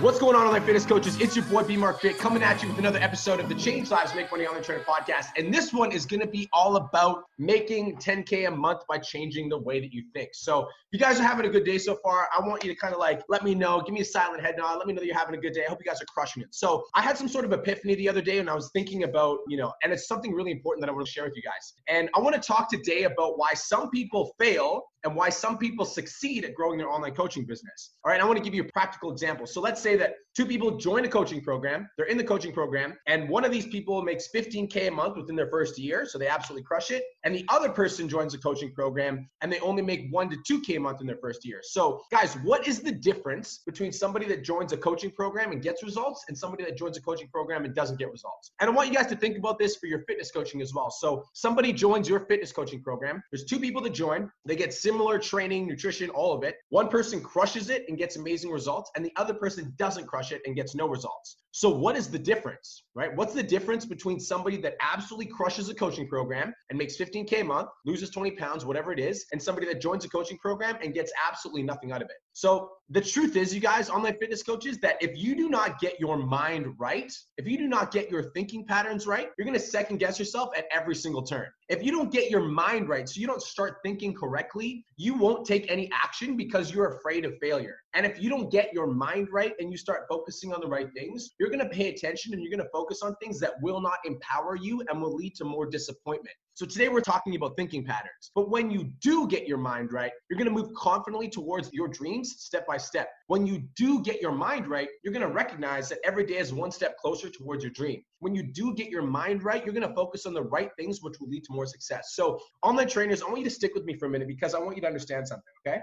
What's going on, online fitness coaches? It's your boy B Mark Fit coming at you with another episode of the Change Lives Make Money Online Trainer podcast. And this one is going to be all about making 10K a month by changing the way that you think. So, if you guys are having a good day so far, I want you to kind of like let me know, give me a silent head nod, let me know that you're having a good day. I hope you guys are crushing it. So, I had some sort of epiphany the other day and I was thinking about, you know, and it's something really important that I want to share with you guys. And I want to talk today about why some people fail and why some people succeed at growing their online coaching business. All right, I want to give you a practical example. So let's say that two people join a coaching program, they're in the coaching program, and one of these people makes 15K a month within their first year, so they absolutely crush it. And the other person joins the coaching program and they only make one to 2K a month in their first year. So, guys, what is the difference between somebody that joins a coaching program and gets results and somebody that joins a coaching program and doesn't get results? And I want you guys to think about this for your fitness coaching as well. So, somebody joins your fitness coaching program, there's two people that join, they get similar training, nutrition, all of it. One person crushes it and gets amazing results, and the other person doesn't crush it and gets no results. So, what is the difference, right? What's the difference between somebody that absolutely crushes a coaching program and makes 15K a month, loses 20 pounds, whatever it is, and somebody that joins a coaching program and gets absolutely nothing out of it? So, the truth is, you guys, online fitness coaches, that if you do not get your mind right, if you do not get your thinking patterns right, you're gonna second guess yourself at every single turn. If you don't get your mind right, so you don't start thinking correctly, you won't take any action because you're afraid of failure. And if you don't get your mind right and you start focusing on the right things, you're gonna pay attention and you're gonna focus on things that will not empower you and will lead to more disappointment. So today we're talking about thinking patterns. But when you do get your mind right, you're going to move confidently towards your dreams step by step. When you do get your mind right, you're going to recognize that every day is one step closer towards your dream. When you do get your mind right, you're going to focus on the right things which will lead to more success. So, online trainers, I want you to stick with me for a minute because I want you to understand something, okay?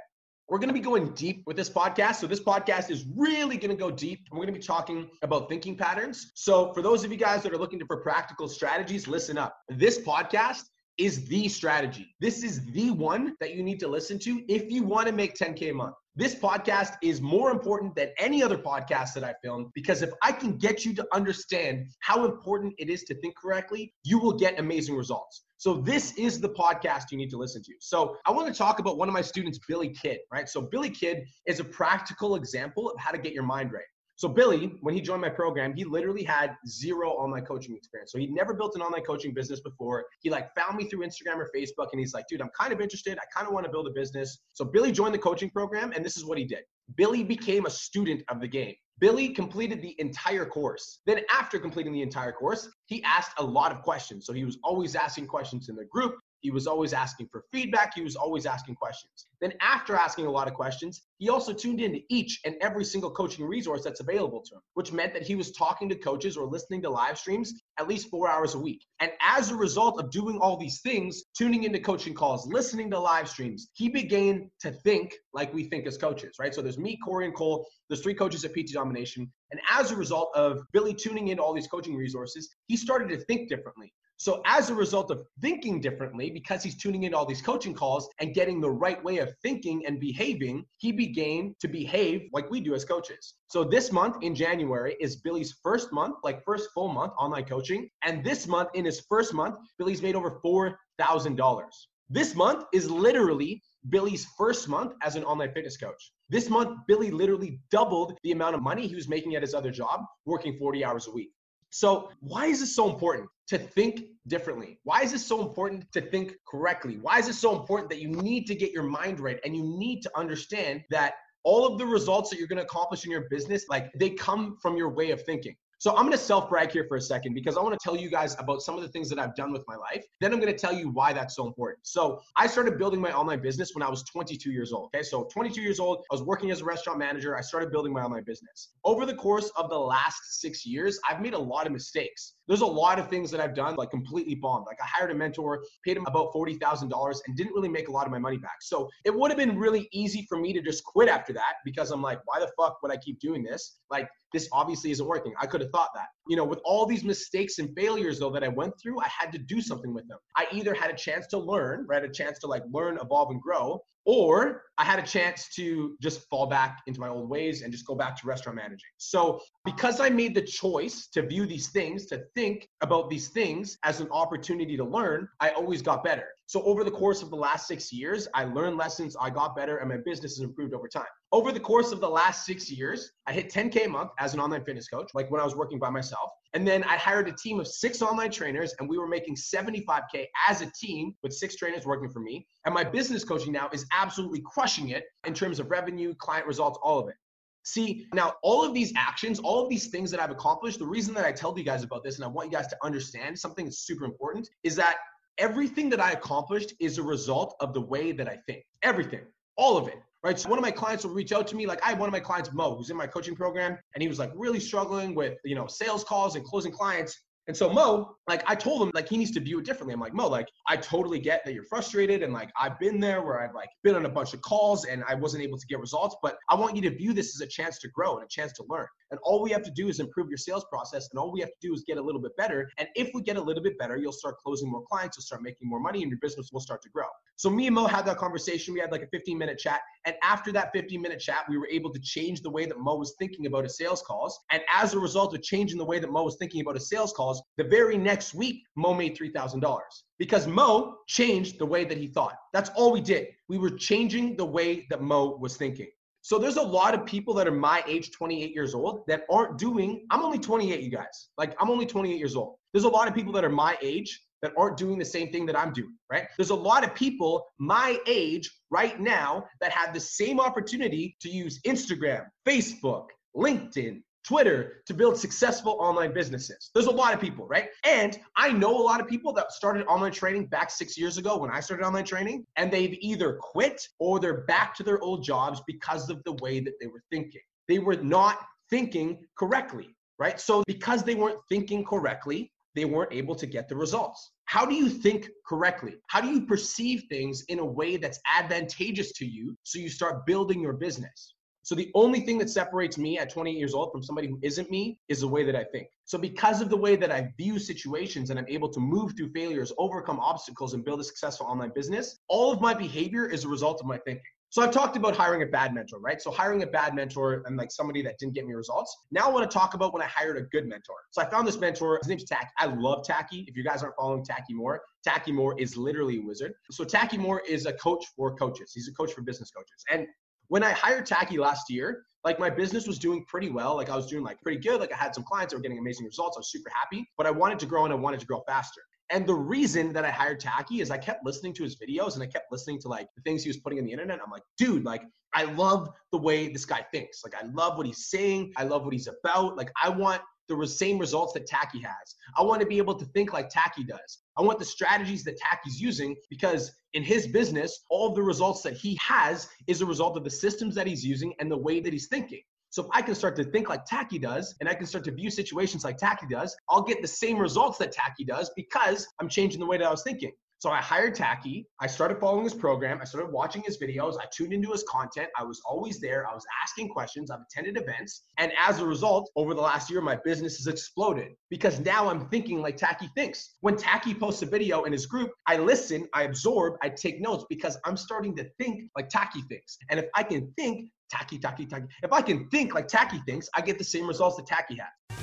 We're going to be going deep with this podcast. So, this podcast is really going to go deep. We're going to be talking about thinking patterns. So, for those of you guys that are looking for practical strategies, listen up. This podcast is the strategy. This is the one that you need to listen to if you want to make 10K a month. This podcast is more important than any other podcast that I filmed because if I can get you to understand how important it is to think correctly, you will get amazing results. So this is the podcast you need to listen to. So I want to talk about one of my students, Billy Kidd, right? So Billy Kidd is a practical example of how to get your mind right. So Billy, when he joined my program, he literally had zero online coaching experience. So he'd never built an online coaching business before. He like found me through Instagram or Facebook and he's like, dude, I'm kind of interested. I kind of want to build a business. So Billy joined the coaching program and this is what he did. Billy became a student of the game. Billy completed the entire course. Then, after completing the entire course, he asked a lot of questions. So, he was always asking questions in the group. He was always asking for feedback. He was always asking questions. Then, after asking a lot of questions, he also tuned into each and every single coaching resource that's available to him, which meant that he was talking to coaches or listening to live streams at least four hours a week. And as a result of doing all these things, tuning into coaching calls, listening to live streams, he began to think like we think as coaches, right? So there's me, Corey, and Cole. There's three coaches at PT Domination. And as a result of Billy tuning into all these coaching resources, he started to think differently. So, as a result of thinking differently, because he's tuning in all these coaching calls and getting the right way of thinking and behaving, he began to behave like we do as coaches. So, this month in January is Billy's first month, like first full month online coaching. And this month, in his first month, Billy's made over $4,000. This month is literally Billy's first month as an online fitness coach. This month, Billy literally doubled the amount of money he was making at his other job, working 40 hours a week. So, why is this so important to think differently? Why is this so important to think correctly? Why is it so important that you need to get your mind right and you need to understand that all of the results that you're going to accomplish in your business like they come from your way of thinking So I'm going to self brag here for a second because I want to tell you guys about some of the things that I've done with my life. Then I'm going to tell you why that's so important. So I started building my online business when I was 22 years old. Okay. So 22 years old, I was working as a restaurant manager. I started building my online business. Over the course of the last six years, I've made a lot of mistakes. There's a lot of things that I've done like completely bombed. Like I hired a mentor, paid him about $40,000 and didn't really make a lot of my money back. So it would have been really easy for me to just quit after that because I'm like, why the fuck would I keep doing this? Like this obviously isn't working. I could have thought that. You know, with all these mistakes and failures though that I went through, I had to do something with them. I either had a chance to learn, right? A chance to like learn, evolve, and grow, or I had a chance to just fall back into my old ways and just go back to restaurant managing. So, because I made the choice to view these things, to think about these things as an opportunity to learn, I always got better. So, over the course of the last six years, I learned lessons, I got better, and my business has improved over time. Over the course of the last six years, I hit 10K a month as an online fitness coach, like when I was working by myself. And then I hired a team of six online trainers, and we were making 75K as a team with six trainers working for me. And my business coaching now is absolutely crushing it in terms of revenue, client results, all of it. See, now all of these actions, all of these things that I've accomplished, the reason that I tell you guys about this and I want you guys to understand something that's super important is that everything that I accomplished is a result of the way that I think. Everything, all of it. Right. So one of my clients will reach out to me. Like I have one of my clients, Mo, who's in my coaching program, and he was like really struggling with, you know, sales calls and closing clients. And so Mo, like I told him, like he needs to view it differently. I'm like, Mo, like I totally get that you're frustrated, and like I've been there where I've like been on a bunch of calls and I wasn't able to get results, but I want you to view this as a chance to grow and a chance to learn. And all we have to do is improve your sales process, and all we have to do is get a little bit better. And if we get a little bit better, you'll start closing more clients, you'll start making more money, and your business will start to grow. So me and Mo had that conversation. We had like a 15 minute chat, and after that 15 minute chat, we were able to change the way that Mo was thinking about his sales calls. And as a result of changing the way that Mo was thinking about his sales calls, the very next week, Mo made $3,000 because Mo changed the way that he thought. That's all we did. We were changing the way that Mo was thinking. So there's a lot of people that are my age, 28 years old, that aren't doing. I'm only 28, you guys. Like I'm only 28 years old. There's a lot of people that are my age that aren't doing the same thing that I'm doing, right? There's a lot of people my age right now that have the same opportunity to use Instagram, Facebook, LinkedIn, Twitter to build successful online businesses. There's a lot of people, right? And I know a lot of people that started online training back six years ago when I started online training, and they've either quit or they're back to their old jobs because of the way that they were thinking. They were not thinking correctly, right? So because they weren't thinking correctly, they weren't able to get the results. How do you think correctly? How do you perceive things in a way that's advantageous to you so you start building your business? So the only thing that separates me at 28 years old from somebody who isn't me is the way that I think. So because of the way that I view situations and I'm able to move through failures, overcome obstacles and build a successful online business, all of my behavior is a result of my thinking. So I've talked about hiring a bad mentor, right? So hiring a bad mentor and like somebody that didn't get me results. Now I want to talk about when I hired a good mentor. So I found this mentor. His name's Taki. I love Taki. If you guys aren't following Taki Moore, Taki Moore is literally a wizard. So Taki Moore is a coach for coaches. He's a coach for business coaches. And when I hired Taki last year, like my business was doing pretty well. Like I was doing like pretty good. Like I had some clients that were getting amazing results. I was super happy, but I wanted to grow and I wanted to grow faster. And the reason that I hired Taki is I kept listening to his videos and I kept listening to like the things he was putting on the internet. I'm like, dude, like I love the way this guy thinks. Like I love what he's saying. I love what he's about. Like I want the same results that Taki has. I want to be able to think like Tacky does. I want the strategies that Taki's using because in his business, all of the results that he has is a result of the systems that he's using and the way that he's thinking. So if I can start to think like Taki does and I can start to view situations like Taki does, I'll get the same results that Taki does because I'm changing the way that I was thinking. So I hired Taki. I started following his program. I started watching his videos. I tuned into his content. I was always there. I was asking questions. I've attended events. And as a result, over the last year, my business has exploded because now I'm thinking like Taki thinks. When Taki posts a video in his group, I listen, I absorb, I take notes because I'm starting to think like Taki thinks. And if I can think, Taki, Taki, Taki, if I can think like Taki thinks, I get the same results that Taki has.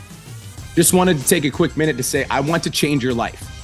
Just wanted to take a quick minute to say, I want to change your life.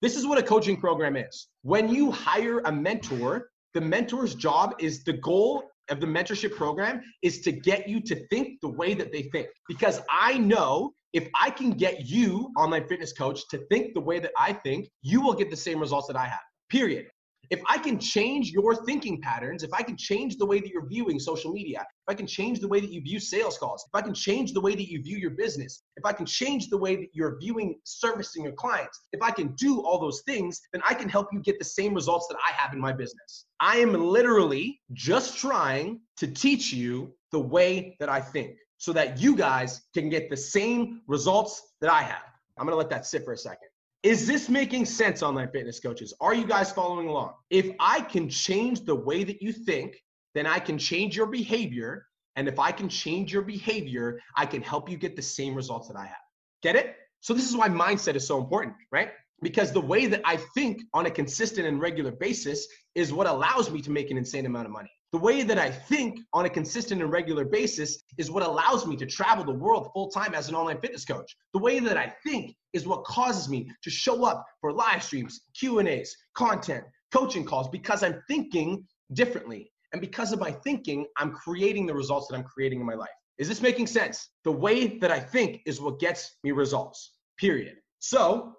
This is what a coaching program is. When you hire a mentor, the mentor's job is the goal of the mentorship program is to get you to think the way that they think. Because I know if I can get you, online fitness coach, to think the way that I think, you will get the same results that I have. Period. If I can change your thinking patterns, if I can change the way that you're viewing social media, if I can change the way that you view sales calls, if I can change the way that you view your business, if I can change the way that you're viewing servicing your clients, if I can do all those things, then I can help you get the same results that I have in my business. I am literally just trying to teach you the way that I think so that you guys can get the same results that I have. I'm gonna let that sit for a second. Is this making sense, online fitness coaches? Are you guys following along? If I can change the way that you think, then I can change your behavior. And if I can change your behavior, I can help you get the same results that I have. Get it? So, this is why mindset is so important, right? Because the way that I think on a consistent and regular basis is what allows me to make an insane amount of money. The way that I think on a consistent and regular basis is what allows me to travel the world full time as an online fitness coach. The way that I think is what causes me to show up for live streams, Q&As, content, coaching calls because I'm thinking differently. And because of my thinking, I'm creating the results that I'm creating in my life. Is this making sense? The way that I think is what gets me results. Period. So,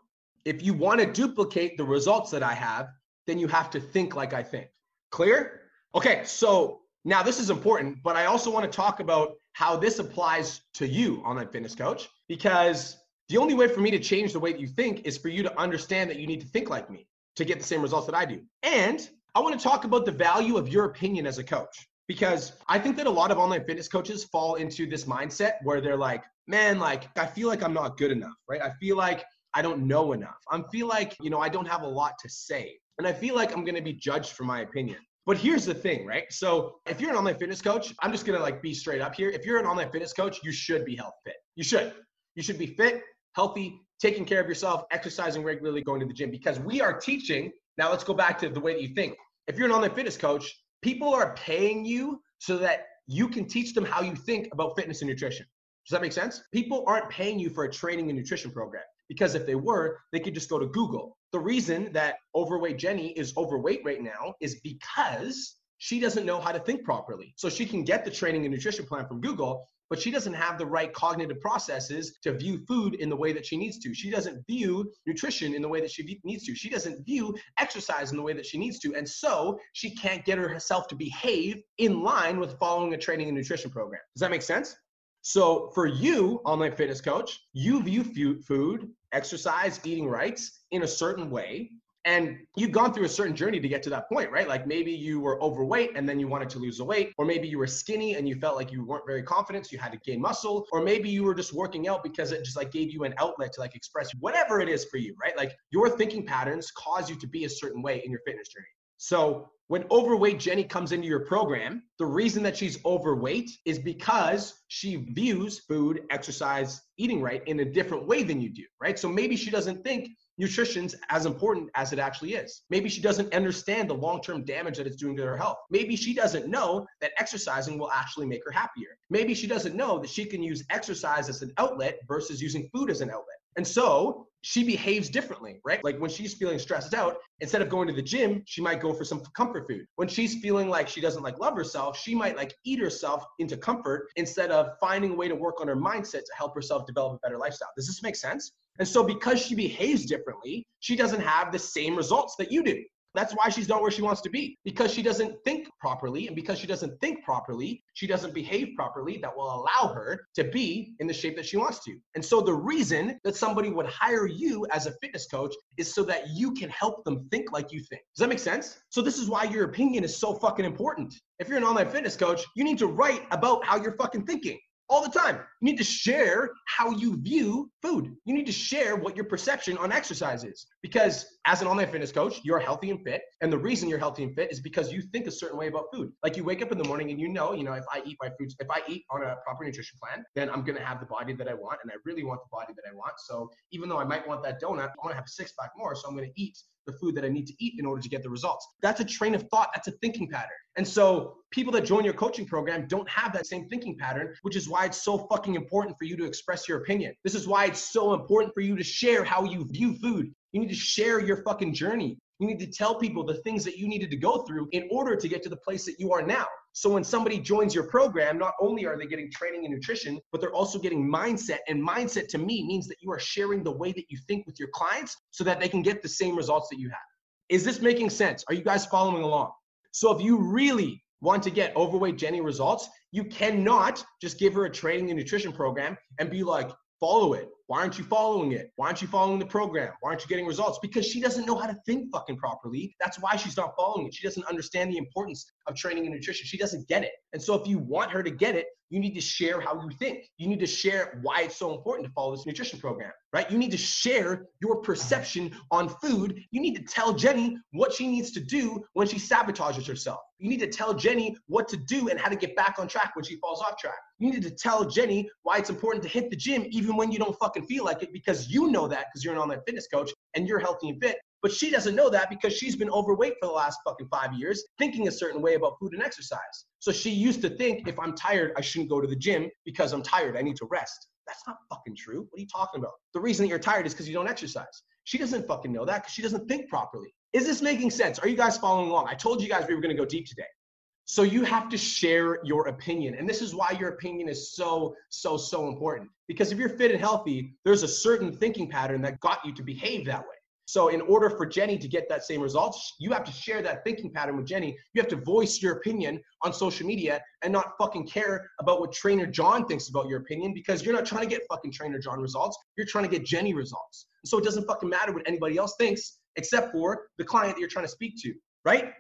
if you want to duplicate the results that I have, then you have to think like I think. Clear? Okay, so now this is important, but I also want to talk about how this applies to you, online fitness coach, because the only way for me to change the way that you think is for you to understand that you need to think like me to get the same results that I do. And I want to talk about the value of your opinion as a coach because I think that a lot of online fitness coaches fall into this mindset where they're like, man, like, I feel like I'm not good enough, right? I feel like I don't know enough. I feel like, you know, I don't have a lot to say. And I feel like I'm going to be judged for my opinion. But here's the thing, right? So if you're an online fitness coach, I'm just gonna like be straight up here. If you're an online fitness coach, you should be health fit. You should. You should be fit, healthy, taking care of yourself, exercising regularly, going to the gym because we are teaching. Now let's go back to the way that you think. If you're an online fitness coach, people are paying you so that you can teach them how you think about fitness and nutrition. Does that make sense? People aren't paying you for a training and nutrition program because if they were, they could just go to Google the reason that overweight Jenny is overweight right now is because she doesn't know how to think properly. So she can get the training and nutrition plan from Google, but she doesn't have the right cognitive processes to view food in the way that she needs to. She doesn't view nutrition in the way that she needs to. She doesn't view exercise in the way that she needs to. And so she can't get herself to behave in line with following a training and nutrition program. Does that make sense? So for you, online fitness coach, you view food, exercise, eating rights in a certain way. And you've gone through a certain journey to get to that point, right? Like maybe you were overweight and then you wanted to lose the weight, or maybe you were skinny and you felt like you weren't very confident, so you had to gain muscle, or maybe you were just working out because it just like gave you an outlet to like express whatever it is for you, right? Like your thinking patterns cause you to be a certain way in your fitness journey. So when overweight Jenny comes into your program, the reason that she's overweight is because she views food, exercise, eating right in a different way than you do, right? So maybe she doesn't think nutrition's as important as it actually is. Maybe she doesn't understand the long-term damage that it's doing to her health. Maybe she doesn't know that exercising will actually make her happier. Maybe she doesn't know that she can use exercise as an outlet versus using food as an outlet. And so she behaves differently, right? Like when she's feeling stressed out, instead of going to the gym, she might go for some comfort food. When she's feeling like she doesn't like love herself, she might like eat herself into comfort instead of finding a way to work on her mindset to help herself develop a better lifestyle. Does this make sense? And so because she behaves differently, she doesn't have the same results that you do. That's why she's not where she wants to be because she doesn't think properly. And because she doesn't think properly, she doesn't behave properly that will allow her to be in the shape that she wants to. And so the reason that somebody would hire you as a fitness coach is so that you can help them think like you think. Does that make sense? So this is why your opinion is so fucking important. If you're an online fitness coach, you need to write about how you're fucking thinking all the time. You need to share how you view food. You need to share what your perception on exercise is. Because as an online fitness coach, you're healthy and fit. And the reason you're healthy and fit is because you think a certain way about food. Like you wake up in the morning and you know, you know, if I eat my foods, if I eat on a proper nutrition plan, then I'm gonna have the body that I want. And I really want the body that I want. So even though I might want that donut, I want to have a six pack more. So I'm gonna eat the food that I need to eat in order to get the results. That's a train of thought. That's a thinking pattern. And so people that join your coaching program don't have that same thinking pattern, which is why it's so fucking important for you to express your opinion. This is why it's so important for you to share how you view food. You need to share your fucking journey. You need to tell people the things that you needed to go through in order to get to the place that you are now. So when somebody joins your program, not only are they getting training and nutrition, but they're also getting mindset. And mindset to me means that you are sharing the way that you think with your clients so that they can get the same results that you have. Is this making sense? Are you guys following along? So if you really want to get overweight Jenny results, you cannot just give her a training and nutrition program and be like, follow it. Why aren't you following it? Why aren't you following the program? Why aren't you getting results? Because she doesn't know how to think fucking properly. That's why she's not following it. She doesn't understand the importance of training and nutrition. She doesn't get it. And so if you want her to get it, you need to share how you think. You need to share why it's so important to follow this nutrition program, right? You need to share your perception on food. You need to tell Jenny what she needs to do when she sabotages herself. You need to tell Jenny what to do and how to get back on track when she falls off track. You need to tell Jenny why it's important to hit the gym even when you don't fucking feel like it because you know that because you're an online fitness coach and you're healthy and fit. But she doesn't know that because she's been overweight for the last fucking five years, thinking a certain way about food and exercise. So she used to think if I'm tired, I shouldn't go to the gym because I'm tired. I need to rest. That's not fucking true. What are you talking about? The reason that you're tired is because you don't exercise. She doesn't fucking know that because she doesn't think properly. Is this making sense? Are you guys following along? I told you guys we were going to go deep today. So you have to share your opinion. And this is why your opinion is so, so, so important. Because if you're fit and healthy, there's a certain thinking pattern that got you to behave that way. So in order for Jenny to get that same results, you have to share that thinking pattern with Jenny. You have to voice your opinion on social media and not fucking care about what trainer John thinks about your opinion because you're not trying to get fucking trainer John results. You're trying to get Jenny results. So it doesn't fucking matter what anybody else thinks except for the client that you're trying to speak to, right?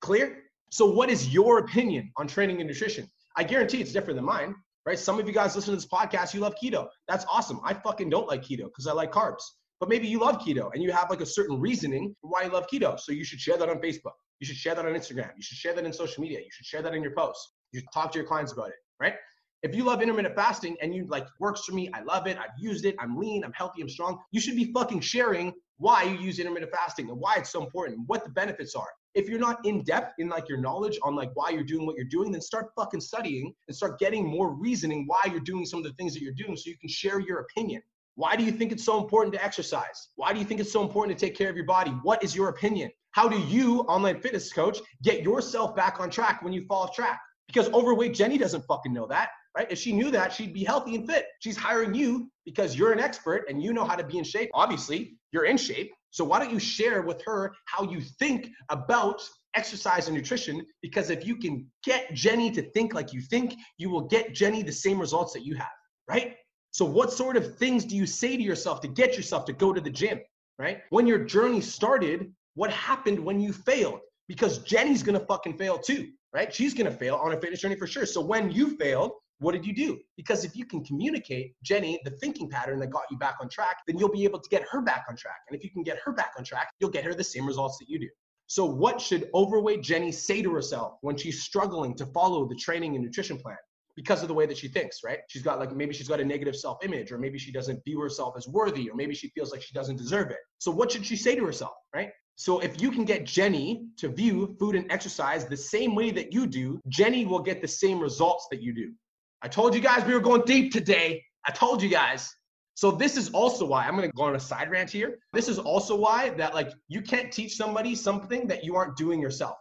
Clear? So what is your opinion on training and nutrition? I guarantee it's different than mine, right? Some of you guys listen to this podcast, you love keto. That's awesome. I fucking don't like keto because I like carbs but maybe you love keto and you have like a certain reasoning why you love keto. So you should share that on Facebook. You should share that on Instagram. You should share that in social media. You should share that in your posts. You should talk to your clients about it, right? If you love intermittent fasting and you like works for me, I love it. I've used it. I'm lean. I'm healthy. I'm strong. You should be fucking sharing why you use intermittent fasting and why it's so important, what the benefits are. If you're not in depth in like your knowledge on like why you're doing what you're doing, then start fucking studying and start getting more reasoning why you're doing some of the things that you're doing so you can share your opinion. Why do you think it's so important to exercise? Why do you think it's so important to take care of your body? What is your opinion? How do you, online fitness coach, get yourself back on track when you fall off track? Because overweight Jenny doesn't fucking know that, right? If she knew that, she'd be healthy and fit. She's hiring you because you're an expert and you know how to be in shape. Obviously, you're in shape. So why don't you share with her how you think about exercise and nutrition? Because if you can get Jenny to think like you think, you will get Jenny the same results that you have, right? So, what sort of things do you say to yourself to get yourself to go to the gym, right? When your journey started, what happened when you failed? Because Jenny's gonna fucking fail too, right? She's gonna fail on a fitness journey for sure. So, when you failed, what did you do? Because if you can communicate Jenny the thinking pattern that got you back on track, then you'll be able to get her back on track. And if you can get her back on track, you'll get her the same results that you do. So, what should overweight Jenny say to herself when she's struggling to follow the training and nutrition plan? Because of the way that she thinks, right? She's got like maybe she's got a negative self-image, or maybe she doesn't view herself as worthy, or maybe she feels like she doesn't deserve it. So what should she say to herself, right? So if you can get Jenny to view food and exercise the same way that you do, Jenny will get the same results that you do. I told you guys we were going deep today. I told you guys. So this is also why I'm going to go on a side rant here. This is also why that like you can't teach somebody something that you aren't doing yourself.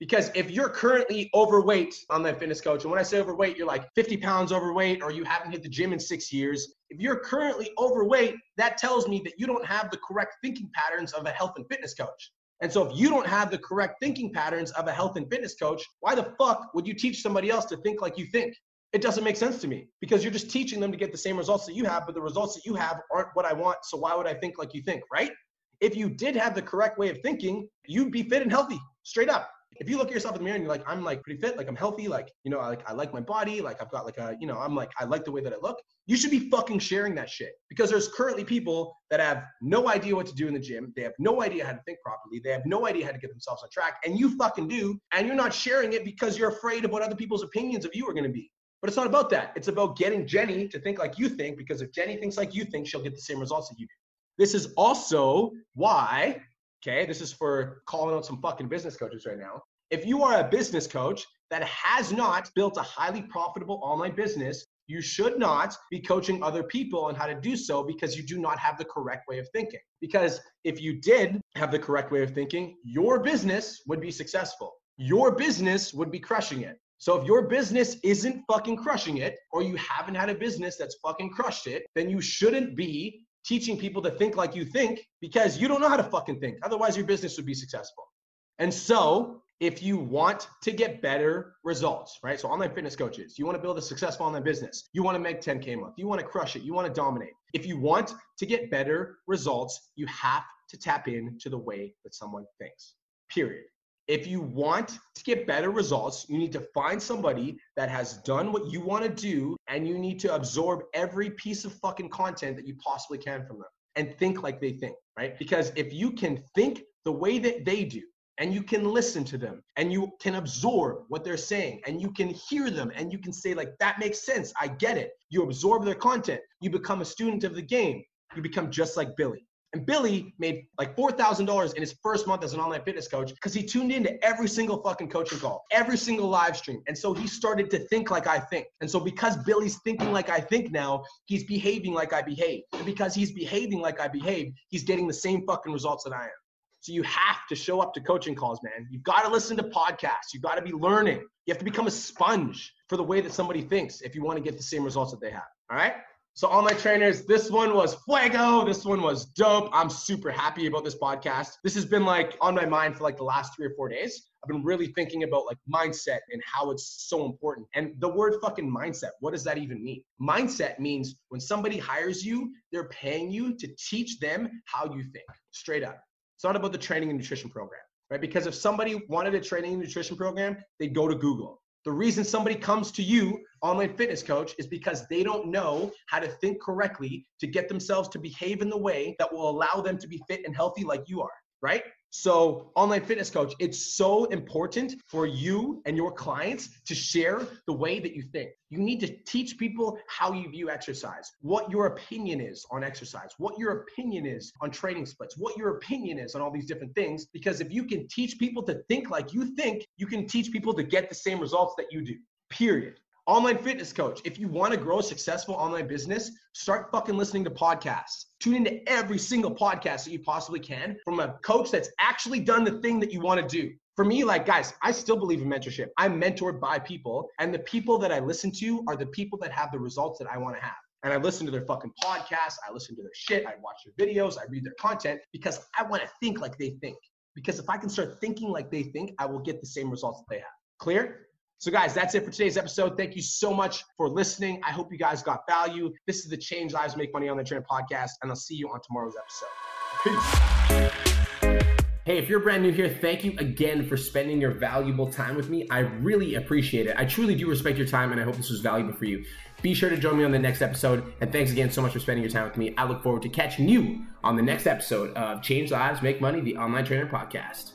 Because if you're currently overweight online fitness coach, and when I say overweight, you're like 50 pounds overweight or you haven't hit the gym in six years. If you're currently overweight, that tells me that you don't have the correct thinking patterns of a health and fitness coach. And so if you don't have the correct thinking patterns of a health and fitness coach, why the fuck would you teach somebody else to think like you think? It doesn't make sense to me because you're just teaching them to get the same results that you have, but the results that you have aren't what I want. So why would I think like you think, right? If you did have the correct way of thinking, you'd be fit and healthy, straight up if you look at yourself in the mirror and you're like, I'm like pretty fit, like I'm healthy, like, you know, I like I like my body, like I've got like a, you know, I'm like, I like the way that I look, you should be fucking sharing that shit. Because there's currently people that have no idea what to do in the gym. They have no idea how to think properly. They have no idea how to get themselves on track. And you fucking do. And you're not sharing it because you're afraid of what other people's opinions of you are gonna be. But it's not about that. It's about getting Jenny to think like you think, because if Jenny thinks like you think, she'll get the same results that you do. This is also why Okay, this is for calling out some fucking business coaches right now. If you are a business coach that has not built a highly profitable online business, you should not be coaching other people on how to do so because you do not have the correct way of thinking. Because if you did have the correct way of thinking, your business would be successful. Your business would be crushing it. So if your business isn't fucking crushing it, or you haven't had a business that's fucking crushed it, then you shouldn't be teaching people to think like you think because you don't know how to fucking think. Otherwise, your business would be successful. And so if you want to get better results, right? So online fitness coaches, you want to build a successful online business, you want to make 10K a month, you want to crush it, you want to dominate. If you want to get better results, you have to tap into the way that someone thinks, period. If you want to get better results, you need to find somebody that has done what you want to do and you need to absorb every piece of fucking content that you possibly can from them and think like they think, right? Because if you can think the way that they do, and you can listen to them and you can absorb what they're saying and you can hear them and you can say like that makes sense. I get it. You absorb their content. You become a student of the game. You become just like billy and billy made like $4000 in his first month as an online fitness coach because he tuned into every single fucking coaching call every single live stream and so he started to think like i think and so because billy's thinking like i think now he's behaving like i behave and because he's behaving like i behave he's getting the same fucking results that i am so you have to show up to coaching calls, man. You've got to listen to podcasts. You've got to be learning. You have to become a sponge for the way that somebody thinks if you want to get the same results that they have. All right. So all my trainers, this one was fuego. This one was dope. I'm super happy about this podcast. This has been like on my mind for like the last three or four days. I've been really thinking about like mindset and how it's so important. And the word fucking mindset, what does that even mean? Mindset means when somebody hires you, they're paying you to teach them how you think. Straight up. It's not about the training and nutrition program, right? Because if somebody wanted a training and nutrition program, they'd go to Google. The reason somebody comes to you, online fitness coach, is because they don't know how to think correctly to get themselves to behave in the way that will allow them to be fit and healthy like you are, right? So, online fitness coach, it's so important for you and your clients to share the way that you think. You need to teach people how you view exercise, what your opinion is on exercise, what your opinion is on training splits, what your opinion is on all these different things. Because if you can teach people to think like you think, you can teach people to get the same results that you do, period. Online fitness coach. If you want to grow a successful online business, start fucking listening to podcasts. Tune into every single podcast that you possibly can from a coach that's actually done the thing that you want to do. For me, like guys, I still believe in mentorship. I'm mentored by people, and the people that I listen to are the people that have the results that I want to have. And I listen to their fucking podcasts, I listen to their shit, I watch their videos, I read their content because I want to think like they think. Because if I can start thinking like they think, I will get the same results that they have. Clear? So, guys, that's it for today's episode. Thank you so much for listening. I hope you guys got value. This is the Change Lives Make Money on the Trainer podcast, and I'll see you on tomorrow's episode. Peace. Hey, if you're brand new here, thank you again for spending your valuable time with me. I really appreciate it. I truly do respect your time, and I hope this was valuable for you. Be sure to join me on the next episode. And thanks again so much for spending your time with me. I look forward to catching you on the next episode of Change Lives, Make Money, the Online Trainer Podcast.